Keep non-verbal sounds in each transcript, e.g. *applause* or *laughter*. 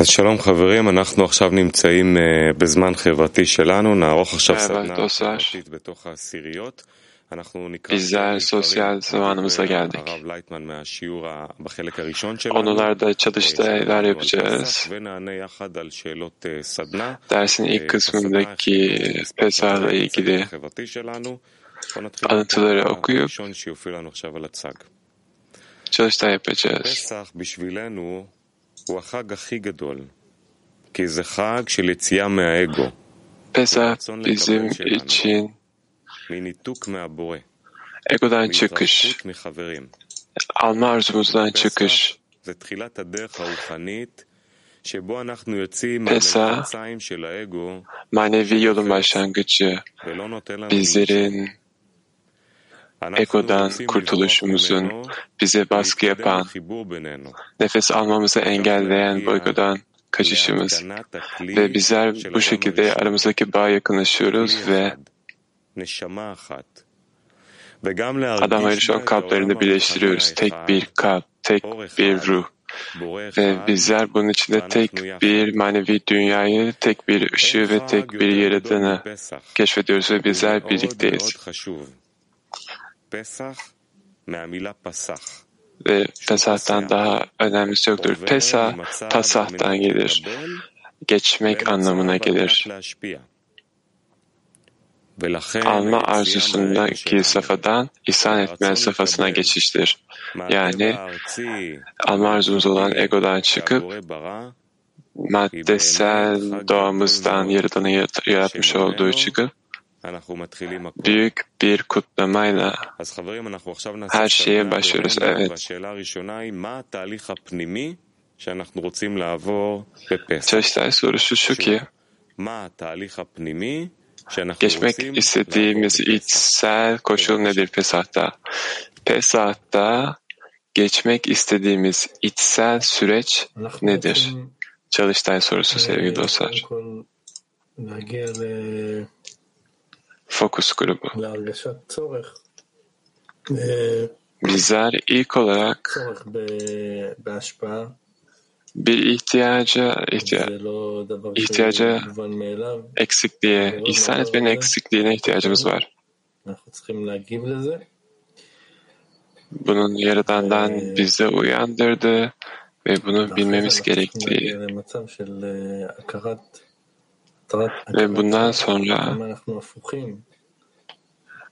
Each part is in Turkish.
אז שלום חברים, אנחנו עכשיו נמצאים בזמן חברתי שלנו, נערוך עכשיו סדנה חברתית בתוך העשיריות. Güzel sosyal zamanımıza geldik. Onlarda çalıştaylar yapacağız. Dersin ilk kısmındaki pesarla ilgili anıtıları okuyup çalıştay yapacağız. פסח בשבילנו הוא החג הכי גדול, כי זה חג של יציאה מהאגו, Pesah bizim için מניתוק מהבורא, egodan çıkış, מהתרחקות מחברים. alma arzumuzdan çıkış. זה תחילת הדרך הרוחנית שבו אנחנו יוצאים פסח מהמלחציים של האגו Manevi yolun başlangıcı, ולא נותן לנו bizlerin אנחנו egodan kurtuluşumuzun bize baskı yapan, nefes almamızı engelleyen bu egodan kaçışımız ve bizler bu şekilde aramızdaki bağa yakınlaşıyoruz ve adam ayrışan kalplerini birleştiriyoruz. Tek bir kalp, tek bir ruh. Ve bizler bunun içinde tek bir manevi dünyayı, tek bir ışığı ve tek bir yaratanı keşfediyoruz ve bizler birlikteyiz. Pesah, Ve Pesah'tan daha önemlisi yoktur. Pesah, Pasah'tan gelir. Geçmek anlamına gelir. Alma arzusundaki safadan ihsan etme safhasına geçiştir. Yani alma arzumuz olan egodan çıkıp maddesel doğamızdan Yaradan'ı yaratmış olduğu çıkıp büyük bir kutlamayla her şeye başlıyoruz. Evet. Çeşitler sorusu şu ki, geçmek istediğimiz içsel koşul nedir Pesah'ta? Pesah'ta geçmek istediğimiz içsel süreç nedir? Çalıştay sorusu sevgili dostlar fokus grubu. Bizler ilk olarak bir ihtiyaca ihtiya, ihtiyaca eksikliğe, ihsan etmenin eksikliğine ihtiyacımız var. Bunun Yaradan'dan bize uyandırdı ve bunu bilmemiz gerektiği ve bundan sonra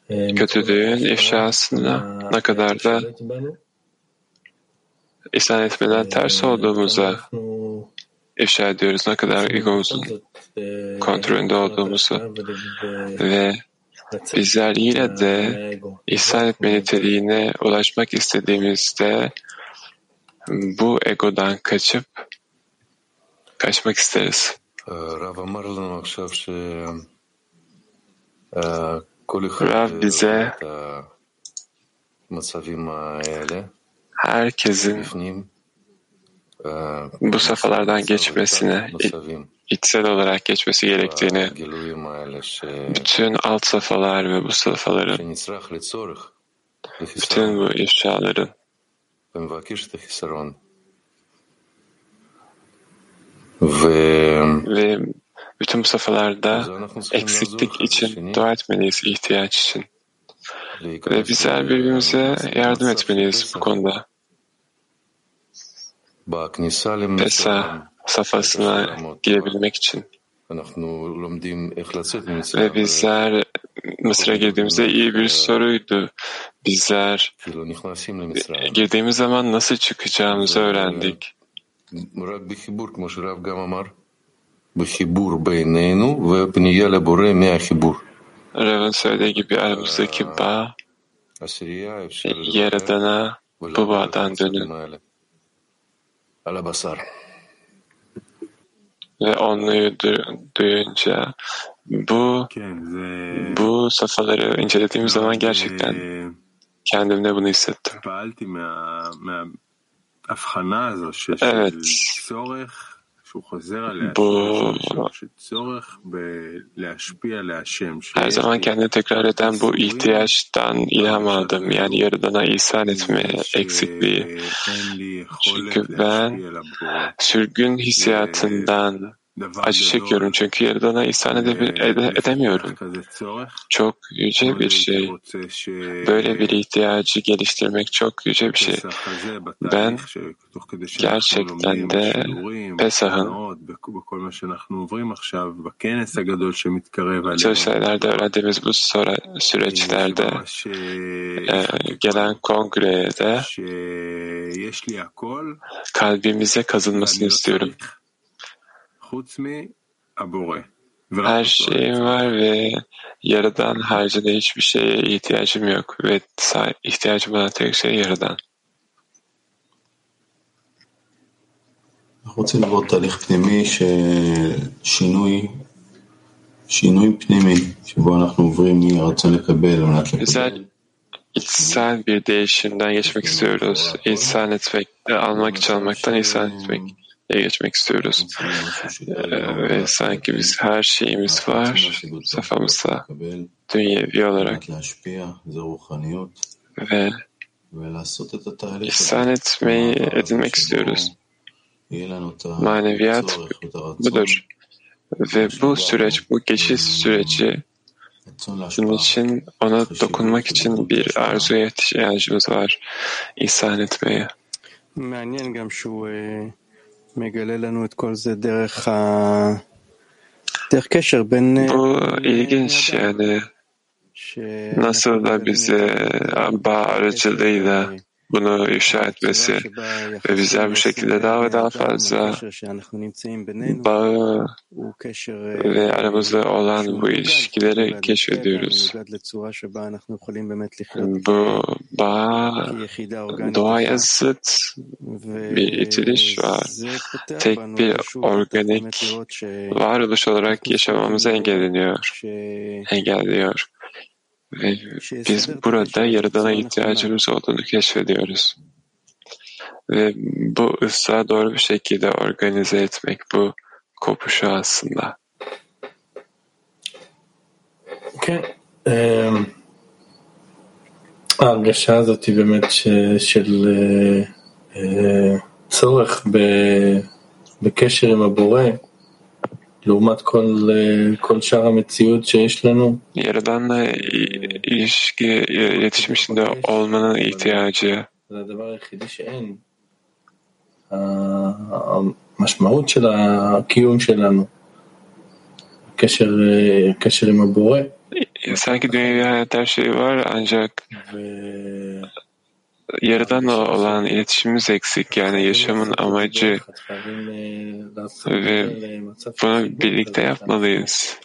kötülüğün ifşasına ne kadar da isyan etmeden ters olduğumuza ifşa ediyoruz. Ne kadar egomuzun kontrolünde olduğumuzu ve bizler yine de ihsan etme niteliğine ulaşmak istediğimizde bu egodan kaçıp kaçmak isteriz. Rav bize herkesin bu safhalardan geçmesini, içsel olarak geçmesi gerektiğini, bütün alt safhalar ve bu safhaların, bütün bu ifşaların ve, ve bütün bu safhalarda eksiklik için dua etmeliyiz, ihtiyaç için. Ve bizler birbirimize yardım etmeliyiz bu konuda. Pesa safhasına girebilmek için. Ve bizler Mısır'a girdiğimizde iyi bir soruydu. Bizler girdiğimiz zaman nasıl çıkacağımızı öğrendik. רק בחיבור, כמו שרב גם אמר, בחיבור בינינו ופנייה לבורא מהחיבור. Rav'ın söylediği gibi aramızdaki bağ עשירייה אפשר Yaradan'a bu bağdan dönün האלה. על הבשר. ve onu du- duyunca bu כן, זה... bu safhaları incelediğimiz zaman gerçekten אה, kendimde bunu hissettim. Evet. Bu her zaman kendini tekrar eden bu ihtiyaçtan ilham aldım. Yani yaradana ihsan etme eksikliği. Çünkü ben sürgün hissiyatından acı çekiyorum çünkü Yaradan'a ihsan edemiyorum. Çok yüce bir şey. Böyle bir ihtiyacı geliştirmek çok yüce bir şey. Ben gerçekten de Pesah'ın çalışmalarda öğrendiğimiz bu süreçlerde e, gelen kongrede kalbimize kazınmasını istiyorum. Her şeyim var ve Yaradan haricinde hiçbir şeye ihtiyacım yok ve ihtiyacım olan tek şey Yaradan. אנחנו רוצים לראות תהליך פנימי, שינוי, שינוי פנימי, שבו אנחנו עוברים מרצון לקבל על מנת לקבל. içsel bir değişimden geçmek istiyoruz. İnsan etmek, almak için almaktan insan etmek geçmek istiyoruz. Ve sanki biz her şeyimiz var safhamızda dünyevi olarak ve ihsan etmeyi edinmek istiyoruz. Maneviyat budur. Ve bu süreç, bu geçiş süreci bunun için ona dokunmak için bir arzuya ihtiyacımız var. İhsan etmeye. Bu ilginç yani nasıl da bize bağ aracılığıyla bunu ifşa etmesi ve bizler bu şekilde daha ve daha fazla bağı ve aramızda olan bu ilişkileri keşfediyoruz. Bu bağ doğaya zıt bir itiliş var. Tek bir organik varoluş olarak yaşamamızı engelleniyor, engelliyor. Ve biz burada Yaradan'a ihtiyacımız olduğunu keşfediyoruz. Ve bu ıslah doğru bir şekilde organize etmek bu kopuşu aslında. כן, ההרגשה הזאת היא באמת של צורך בקשר עם הבורא, Yaradan'la ilişki, iletişim içinde olmanın ihtiyacı. זה הדבר היחידי שאין. המשמעות של הקיום שלנו, קשר, קשר עם הבורא. Sanki dünyada hayat her şey var ancak Yaradan'la olan iletişimimiz eksik. Yani yaşamın amacı ve bunu birlikte yapmalıyız.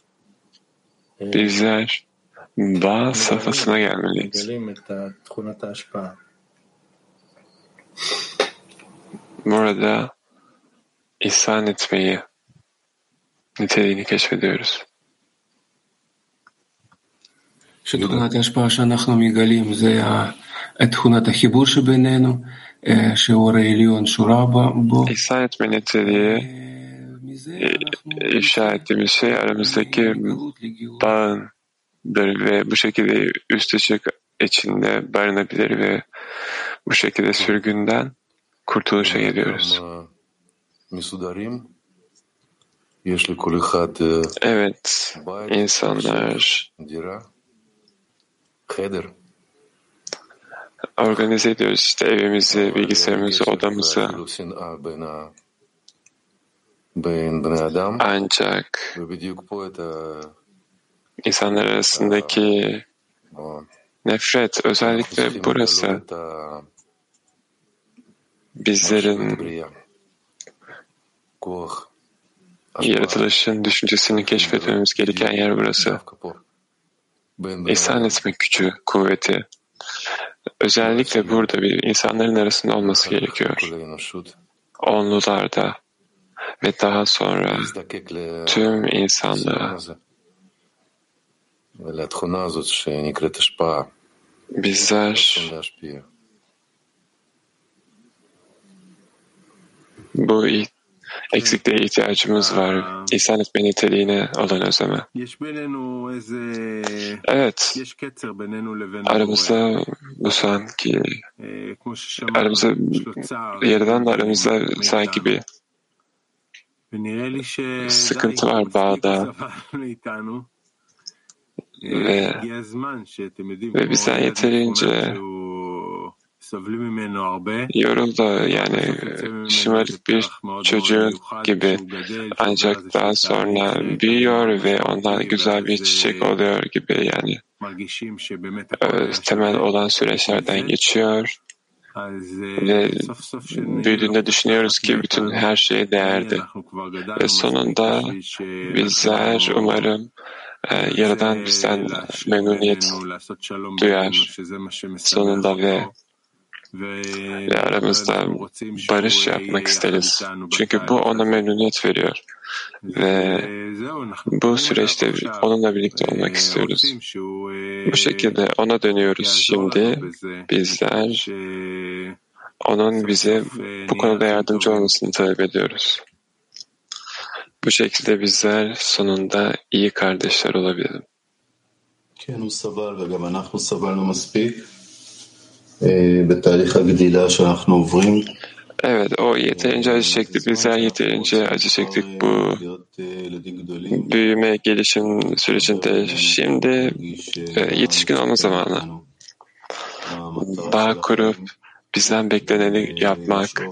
Bizler bağ safhasına gelmeliyiz. Burada ihsan etmeyi, niteliğini keşfediyoruz. שתכונת ההשפעה שאנחנו מגלים זה e, et hunata hiburşu benenu şeorelion şuraba bu. İsa etme niteliği ifşa ettiğimiz şey aramızdaki bağındır ve bu şekilde üst açık içinde barınabilir ve bu şekilde sürgünden kurtuluşa geliyoruz. Evet, insanlar organize ediyoruz işte evimizi, bilgisayarımızı, odamızı. Ancak insanlar arasındaki nefret özellikle burası bizlerin yaratılışın düşüncesini keşfetmemiz gereken yer burası. İhsan etmek gücü, kuvveti. Özellikle burada bir insanların arasında olması gerekiyor. Onlularda ve daha sonra tüm insanlığa. bizler bu eksikliğe ihtiyacımız var. İhsan etme niteliğine olan özleme. Evet, aramızda bu sanki aramızda yerden de aramızda sanki bir sıkıntı var bağda. *laughs* ve, ve bizden yeterince yoruldu yani şımarık bir çocuğun gibi ancak daha sonra büyüyor ve ondan güzel bir çiçek oluyor gibi yani. Temel olan süreçlerden geçiyor. Ve büyüdüğünde düşünüyoruz ki bütün her şey değerli ve sonunda bizler umarım Yaradan bizden memnuniyet duyar. Sonunda ve ve aramızda barış yapmak isteriz. Çünkü bu ona memnuniyet veriyor. Ve bu süreçte onunla birlikte olmak istiyoruz. Bu şekilde ona dönüyoruz şimdi. Bizler onun bize bu konuda yardımcı olmasını talep ediyoruz. Bu şekilde bizler sonunda iyi kardeşler olabilirim. כן, הוא סבל וגם אנחנו סבלנו מספיק Evet, o yeterince acı çekti. Bizler yeterince acı çektik bu büyüme, gelişim sürecinde. Şimdi yetişkin olma zamanı. Bağ kurup bizden bekleneni yapmak,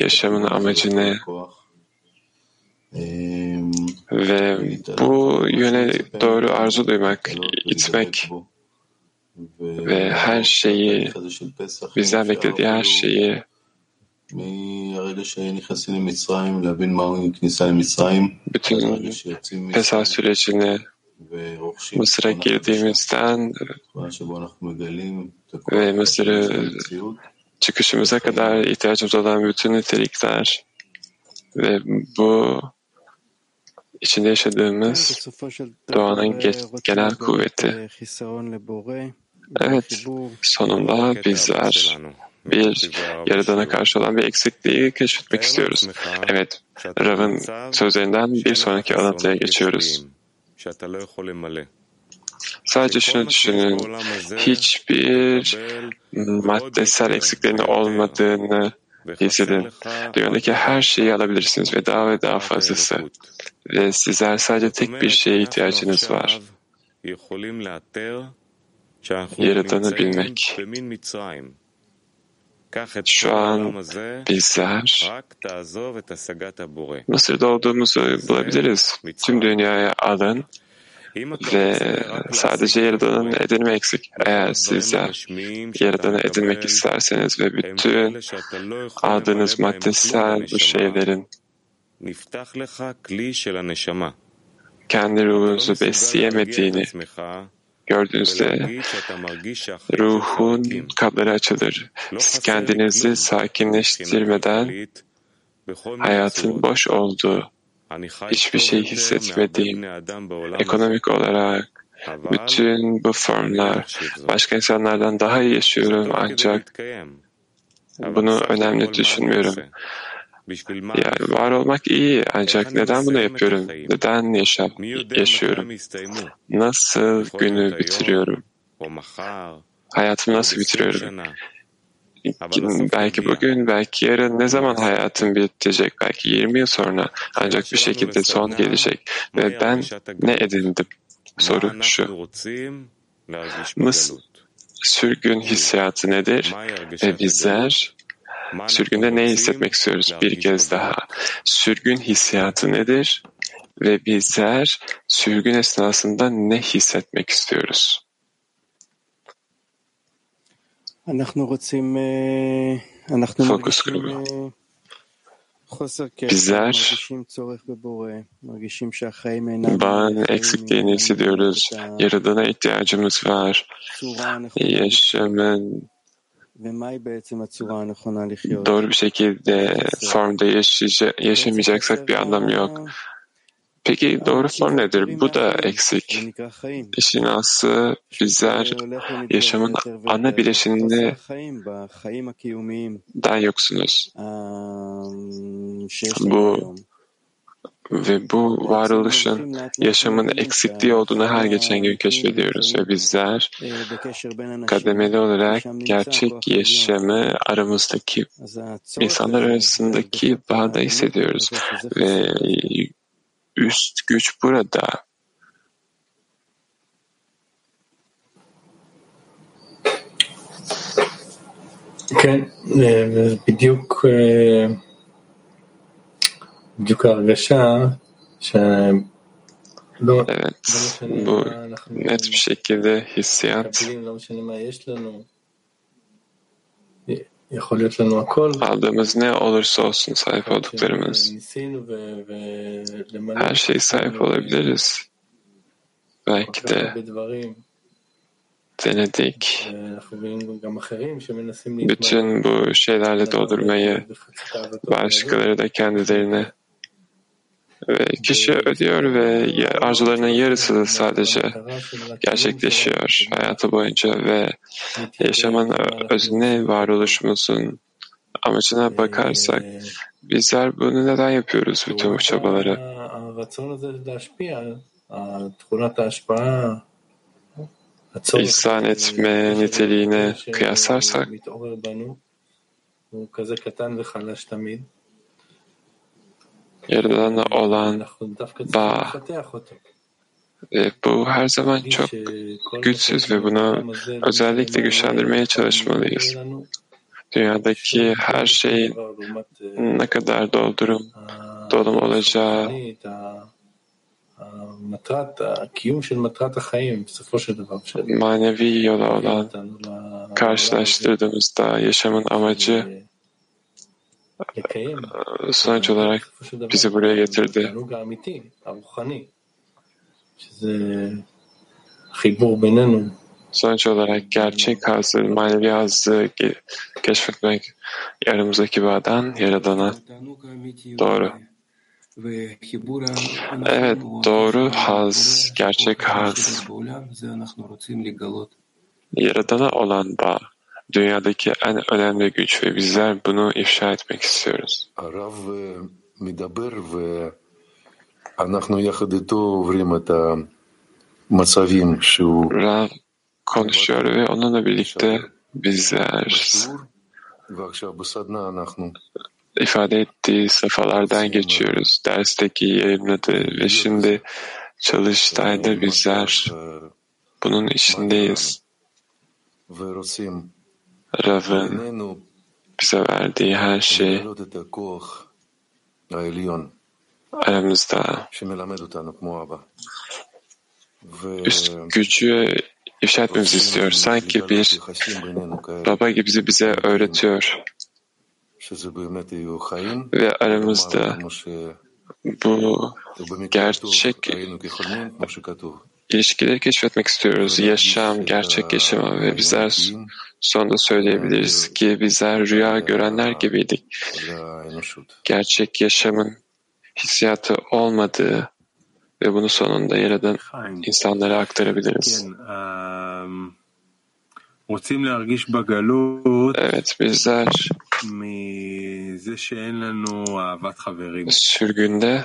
yaşamın amacı ne? Ve bu yöne doğru arzu duymak, itmek ve her şeyi, bizden beklediği her şeyi bütün Pesah sürecini Mısır'a girdiğimizden ve Mısır'ı çıkışımıza kadar ihtiyacımız olan bütün nitelikler ve bu içinde yaşadığımız doğanın genel kuvveti. Evet, sonunda bizler bir Yaradan'a karşı olan bir eksikliği keşfetmek istiyoruz. Evet, Rav'ın sözlerinden bir sonraki alıntıya geçiyoruz. Sadece şunu düşünün, hiçbir maddesel eksikliğinin olmadığını hissedin. Dünyadaki her şeyi alabilirsiniz ve daha ve daha fazlası. Ve sizler sadece tek bir şeye ihtiyacınız var. Yaradanı bilmek. Şu an bizler Mısır'da olduğumuzu bulabiliriz. Tüm dünyaya alın ve sadece Yaradan'ın edinimi eksik. Eğer sizler Yaradan'ı edinmek isterseniz ve bütün aldığınız maddesel bu şeylerin kendi ruhunuzu besleyemediğini gördüğünüzde ruhun kapları açılır. Siz kendinizi sakinleştirmeden hayatın boş olduğu, hiçbir şey hissetmediğim, ekonomik olarak bütün bu formlar başka insanlardan daha iyi yaşıyorum ancak bunu önemli düşünmüyorum. Yani var olmak iyi ancak neden bunu yapıyorum? Neden yaşam, yaşıyorum? Nasıl günü bitiriyorum? Hayatımı nasıl bitiriyorum? Belki bugün, belki yarın ne zaman hayatım bitecek? Belki 20 yıl sonra ancak bir şekilde son gelecek. Ve ben ne edindim? Soru şu. Mıs sürgün hissiyatı nedir? Ve bizler Sürgünde ne hissetmek istiyoruz? Bir kez daha. Sürgün hissiyatı nedir? Ve bizler sürgün esnasında ne hissetmek istiyoruz? Fokus grubu. Bizler bağın eksikliğini hissediyoruz. Yaradana ihtiyacımız var. Yaşamın doğru bir şekilde formda yaşamayacaksak bir anlam yok. Peki doğru form nedir? Bu da eksik. İşin aslı bizler yaşamın ana bileşeninden yoksunuz. Bu ve bu varoluşun yaşamın eksikliği olduğunu her geçen gün keşfediyoruz ve bizler kademeli olarak gerçek yaşamı aramızdaki insanlar arasındaki bağda hissediyoruz ve üst güç burada. כן, בדיוק, בדיוק ההרגשה שלא Evet, bu net bir şekilde hissiyat לא משנה מה יש לנו, יכול להיות לנו הכל. aldığımız ne olursa olsun sahip olduklarımız. ניסינו ו- ולמלא Her şeye sahip olabiliriz. Belki כל כך de הרבה דברים. denedik. אנחנו רואים גם אחרים שמנסים להתמלא. Bütün bu şeylerle doldurmayı, בחצי תאוותו başkaları da kendilerini ve kişi ödüyor ve arzularının yarısı sadece gerçekleşiyor hayatı boyunca ve yaşamın özüne varoluşumuzun amacına bakarsak bizler bunu neden yapıyoruz bütün bu çabaları? İhsan etme niteliğine kıyaslarsak yaradan olan bağ e, bu her zaman çok güçsüz ve bunu özellikle güçlendirmeye çalışmalıyız. Dünyadaki her şey ne kadar doldurum, dolum olacağı manevi yola olan karşılaştırdığımızda yaşamın amacı sonuç olarak bizi buraya getirdi. Sonuç olarak gerçek hazı, manevi hazı keşfetmek aramızdaki bağdan Yaradan'a doğru. Evet, doğru haz, gerçek haz. Yaradan'a olan bağ dünyadaki en önemli güç ve bizler bunu ifşa etmek istiyoruz. הרב אה, מדבר ואנחנו יחד איתו עוברים את המצבים שהוא Rav konuşuyor ve onunla birlikte bizler בשיעור, ועכשיו בסדנה אנחנו ifade ettiği safhalardan geçiyoruz. Dersteki yayınladığı ve şimdi çalıştayda bizler אה, bunun içindeyiz. Rav'ın bize verdiği her şey aramızda. Üst gücü ifşa etmemizi istiyor. Sanki bir baba gibi bizi bize öğretiyor. Ve aramızda bu gerçek ilişkileri keşfetmek istiyoruz. Yaşam, gerçek yaşama ve bizler Sonunda söyleyebiliriz ki bizler rüya görenler gibiydik. Gerçek yaşamın hissiyatı olmadığı ve bunu sonunda yaradan insanlara aktarabiliriz. Evet bizler sürgünde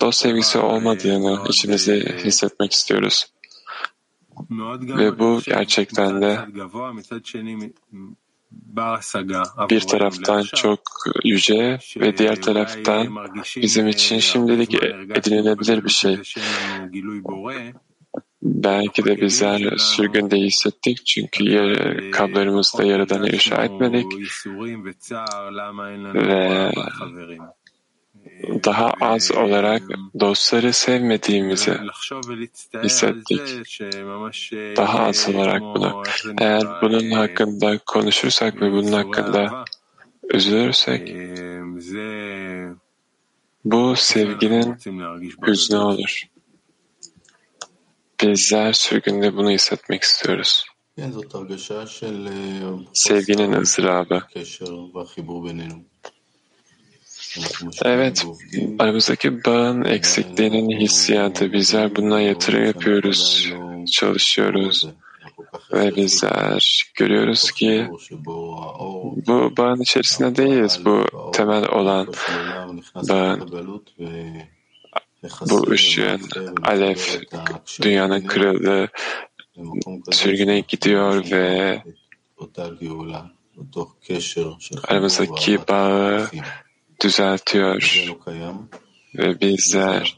dost sevgisi olmadığını içimizde hissetmek istiyoruz. Ve bu gerçekten de bir taraftan çok yüce ve diğer taraftan bizim için şimdilik e- edinilebilir bir şey. Belki de bizler sürgünde hissettik çünkü yer, kablarımızda yaradanı inşa etmedik. ve daha az olarak dostları sevmediğimizi hissettik. Daha az olarak bunu. Eğer bunun hakkında konuşursak ve bunun hakkında üzülürsek bu sevginin hüznü olur. Bizler sürgünde bunu hissetmek istiyoruz. Sevginin ızdırabı. Evet, aramızdaki bağın eksikliğinin hissiyatı. Bizler buna yatırım yapıyoruz, çalışıyoruz ve bizler görüyoruz ki bu bağın içerisinde değiliz. Bu temel olan bağın. Bu ışığın alef dünyanın kralı sürgüne gidiyor ve aramızdaki bağı düzeltiyor ve bizler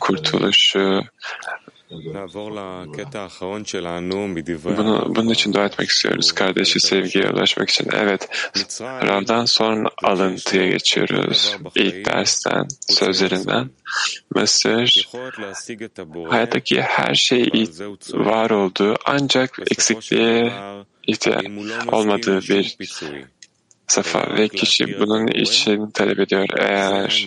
kurtuluşu bunu, bunun için dua etmek istiyoruz. Kardeşi sevgiye ulaşmak için. Evet, Rav'dan sonra alıntıya geçiyoruz. İlk dersten, sözlerinden. Mısır, hayattaki her şey var olduğu ancak eksikliğe ihtiyaç olmadığı bir safa ve kişi bunun için talep ediyor. Eğer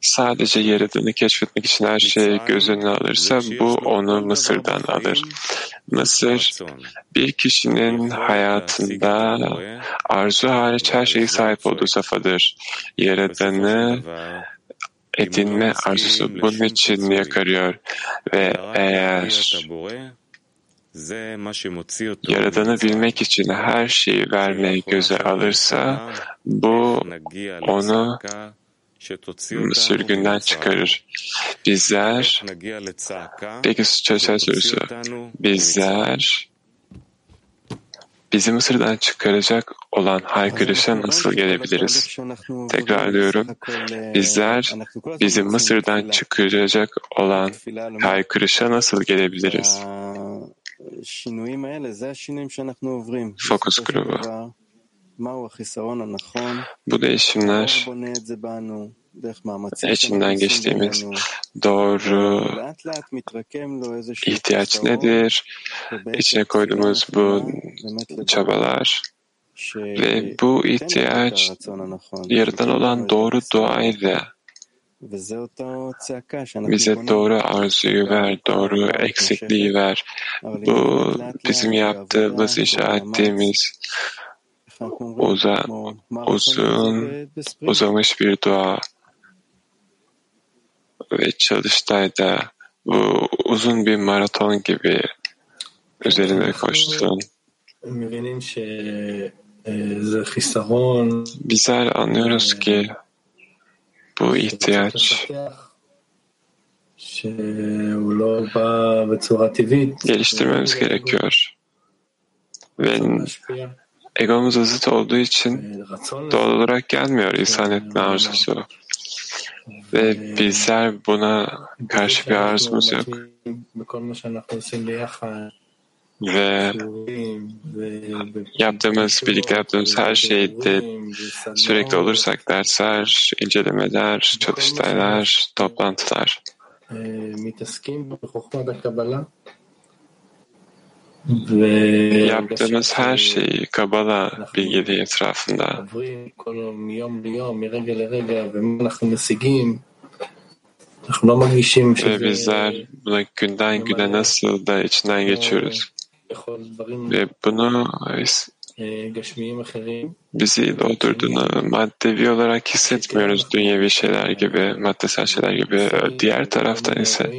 sadece yaradığını keşfetmek için her şeyi göz önüne alırsa bu onu Mısır'dan alır. Mısır bir kişinin hayatında arzu hariç her şeyi sahip olduğu safadır. Yaradanı edinme arzusu bunun için yakarıyor ve eğer Yaradanı bilmek için her şeyi vermeyi göze alırsa bu onu sürgünden çıkarır. Bizler, peki çözsel sorusu, bizler bizi Mısır'dan çıkaracak olan haykırışa nasıl gelebiliriz? Tekrarlıyorum. Bizler bizi Mısır'dan çıkaracak olan haykırışa nasıl gelebiliriz? Fokus grubu. Bu değişimler içinden geçtiğimiz doğru ihtiyaç nedir? İçine koyduğumuz bu çabalar ve bu ihtiyaç yaradan olan doğru duayla bize doğru arzuyu ver, doğru eksikliği ver. Bu bizim yaptığımız, inşa ettiğimiz uza, uzun, uzamış bir dua ve çalıştayda bu uzun bir maraton gibi üzerine koştun. Bizler anlıyoruz ki bu ihtiyaç geliştirmemiz gerekiyor. Ve egomuz zıt olduğu için doğal olarak gelmiyor insan etme arzusu. Ve bizler buna karşı bir arzumuz yok. Ve yaptığımız, birlikte yaptığımız her şeyde sürekli olursak dersler, incelemeler, çalıştaylar, toplantılar. Yaptığımız her şeyi Kabala bilgeliği etrafında ve bizler buna günden güne nasıl da içinden geçiyoruz. Ve bunu bizi doldurduğunu maddevi olarak hissetmiyoruz dünyevi şeyler gibi, maddesel şeyler gibi. Diğer taraftan ise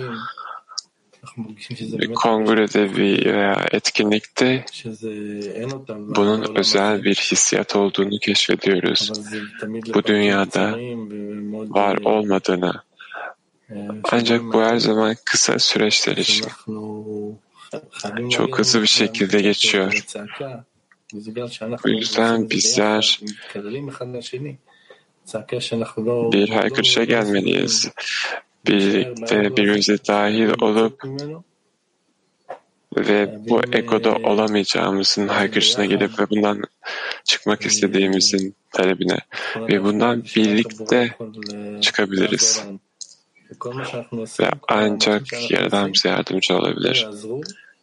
bir kongrede veya etkinlikte bunun özel bir hissiyat olduğunu keşfediyoruz. Bu dünyada var olmadığını ancak bu her zaman kısa süreçler için çok hızlı bir şekilde geçiyor. Bu yüzden bizler bir haykırışa gelmeliyiz. Birlikte birbirimize dahil olup ve bu egoda olamayacağımızın haykırışına gelip ve bundan çıkmak istediğimizin talebine ve bundan birlikte çıkabiliriz. Ve ancak Yaradan bize yardımcı olabilir.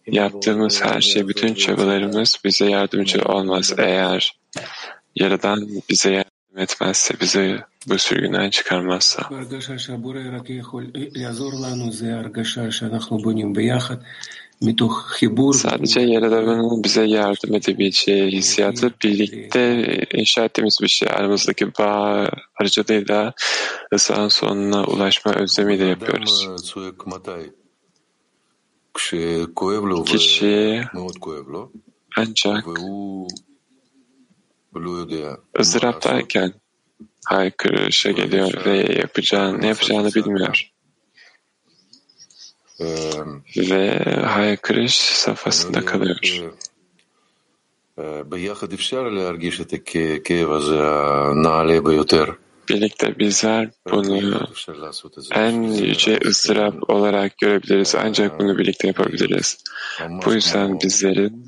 Yaptığımız her şey, bütün çabalarımız bize yardımcı olmaz. eğer Yaradan bize yardım etmezse, bizi bu sürgünden çıkarmazsa. Sadece yaralarının bize yardım edebileceği hissiyatı birlikte inşa ettiğimiz bir şey. Aramızdaki bağ aracılığıyla rızanın sonuna ulaşma özlemiyle yapıyoruz. Kişi ancak ızdıraptayken haykırışa geliyor ve yapacağını, ne yapacağını bilmiyor ve haykırış safhasında kalıyor. Birlikte bizler bunu en yüce ıstırap olarak görebiliriz. Ancak bunu birlikte yapabiliriz. Bu yüzden bizlerin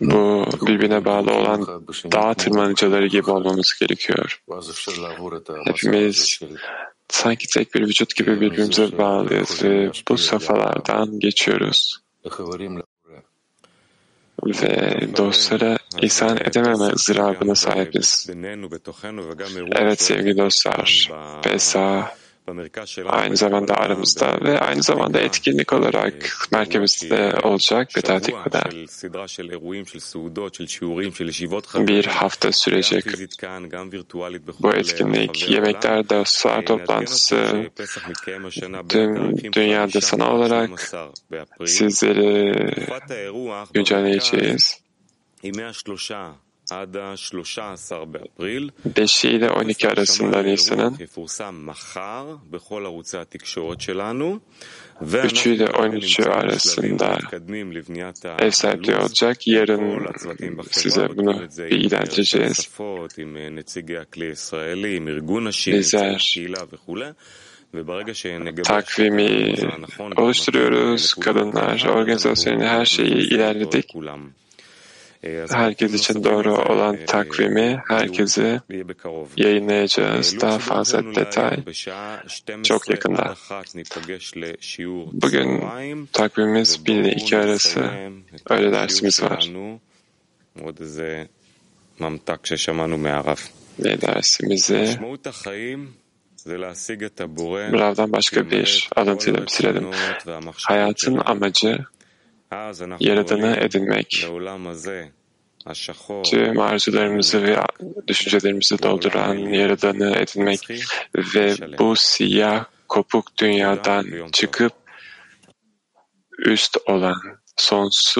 bu birbirine bağlı olan dağ tırmanıcıları gibi olmamız gerekiyor. Hepimiz sanki tek bir vücut gibi birbirimize bağlıyız ve bu safhalardan geçiyoruz. Ve dostlara ihsan edememe ızdırabına sahibiz. Evet sevgili dostlar, Pesah aynı zamanda aramızda ve aynı zamanda etkinlik olarak merkezimizde olacak ve Tatika'da bir hafta sürecek bu etkinlik. Yemekler, dostlar toplantısı, tüm dünyada sana olarak sizleri güncelleyeceğiz. 5 ile 12 arasında Nisan'ın 3 ile 13 arasında ev sahipliği olacak. Yarın size bunu bilgilendireceğiz. Bizler takvimi oluşturuyoruz. Kadınlar organizasyonu her şeyi ilerledik. Herkes için doğru olan takvimi herkese yayınlayacağız. Daha fazla detay çok yakında. Bugün takvimimiz 1 ile 2 arası öğle dersimiz var. Ve dersimizi Rav'dan başka bir alıntıyla bitirelim. Hayatın amacı Yaradan'ı edinmek. Tüm arzularımızı ve düşüncelerimizi dolduran Yaradan'ı edinmek ve bu siyah kopuk dünyadan çıkıp üst olan sonsuz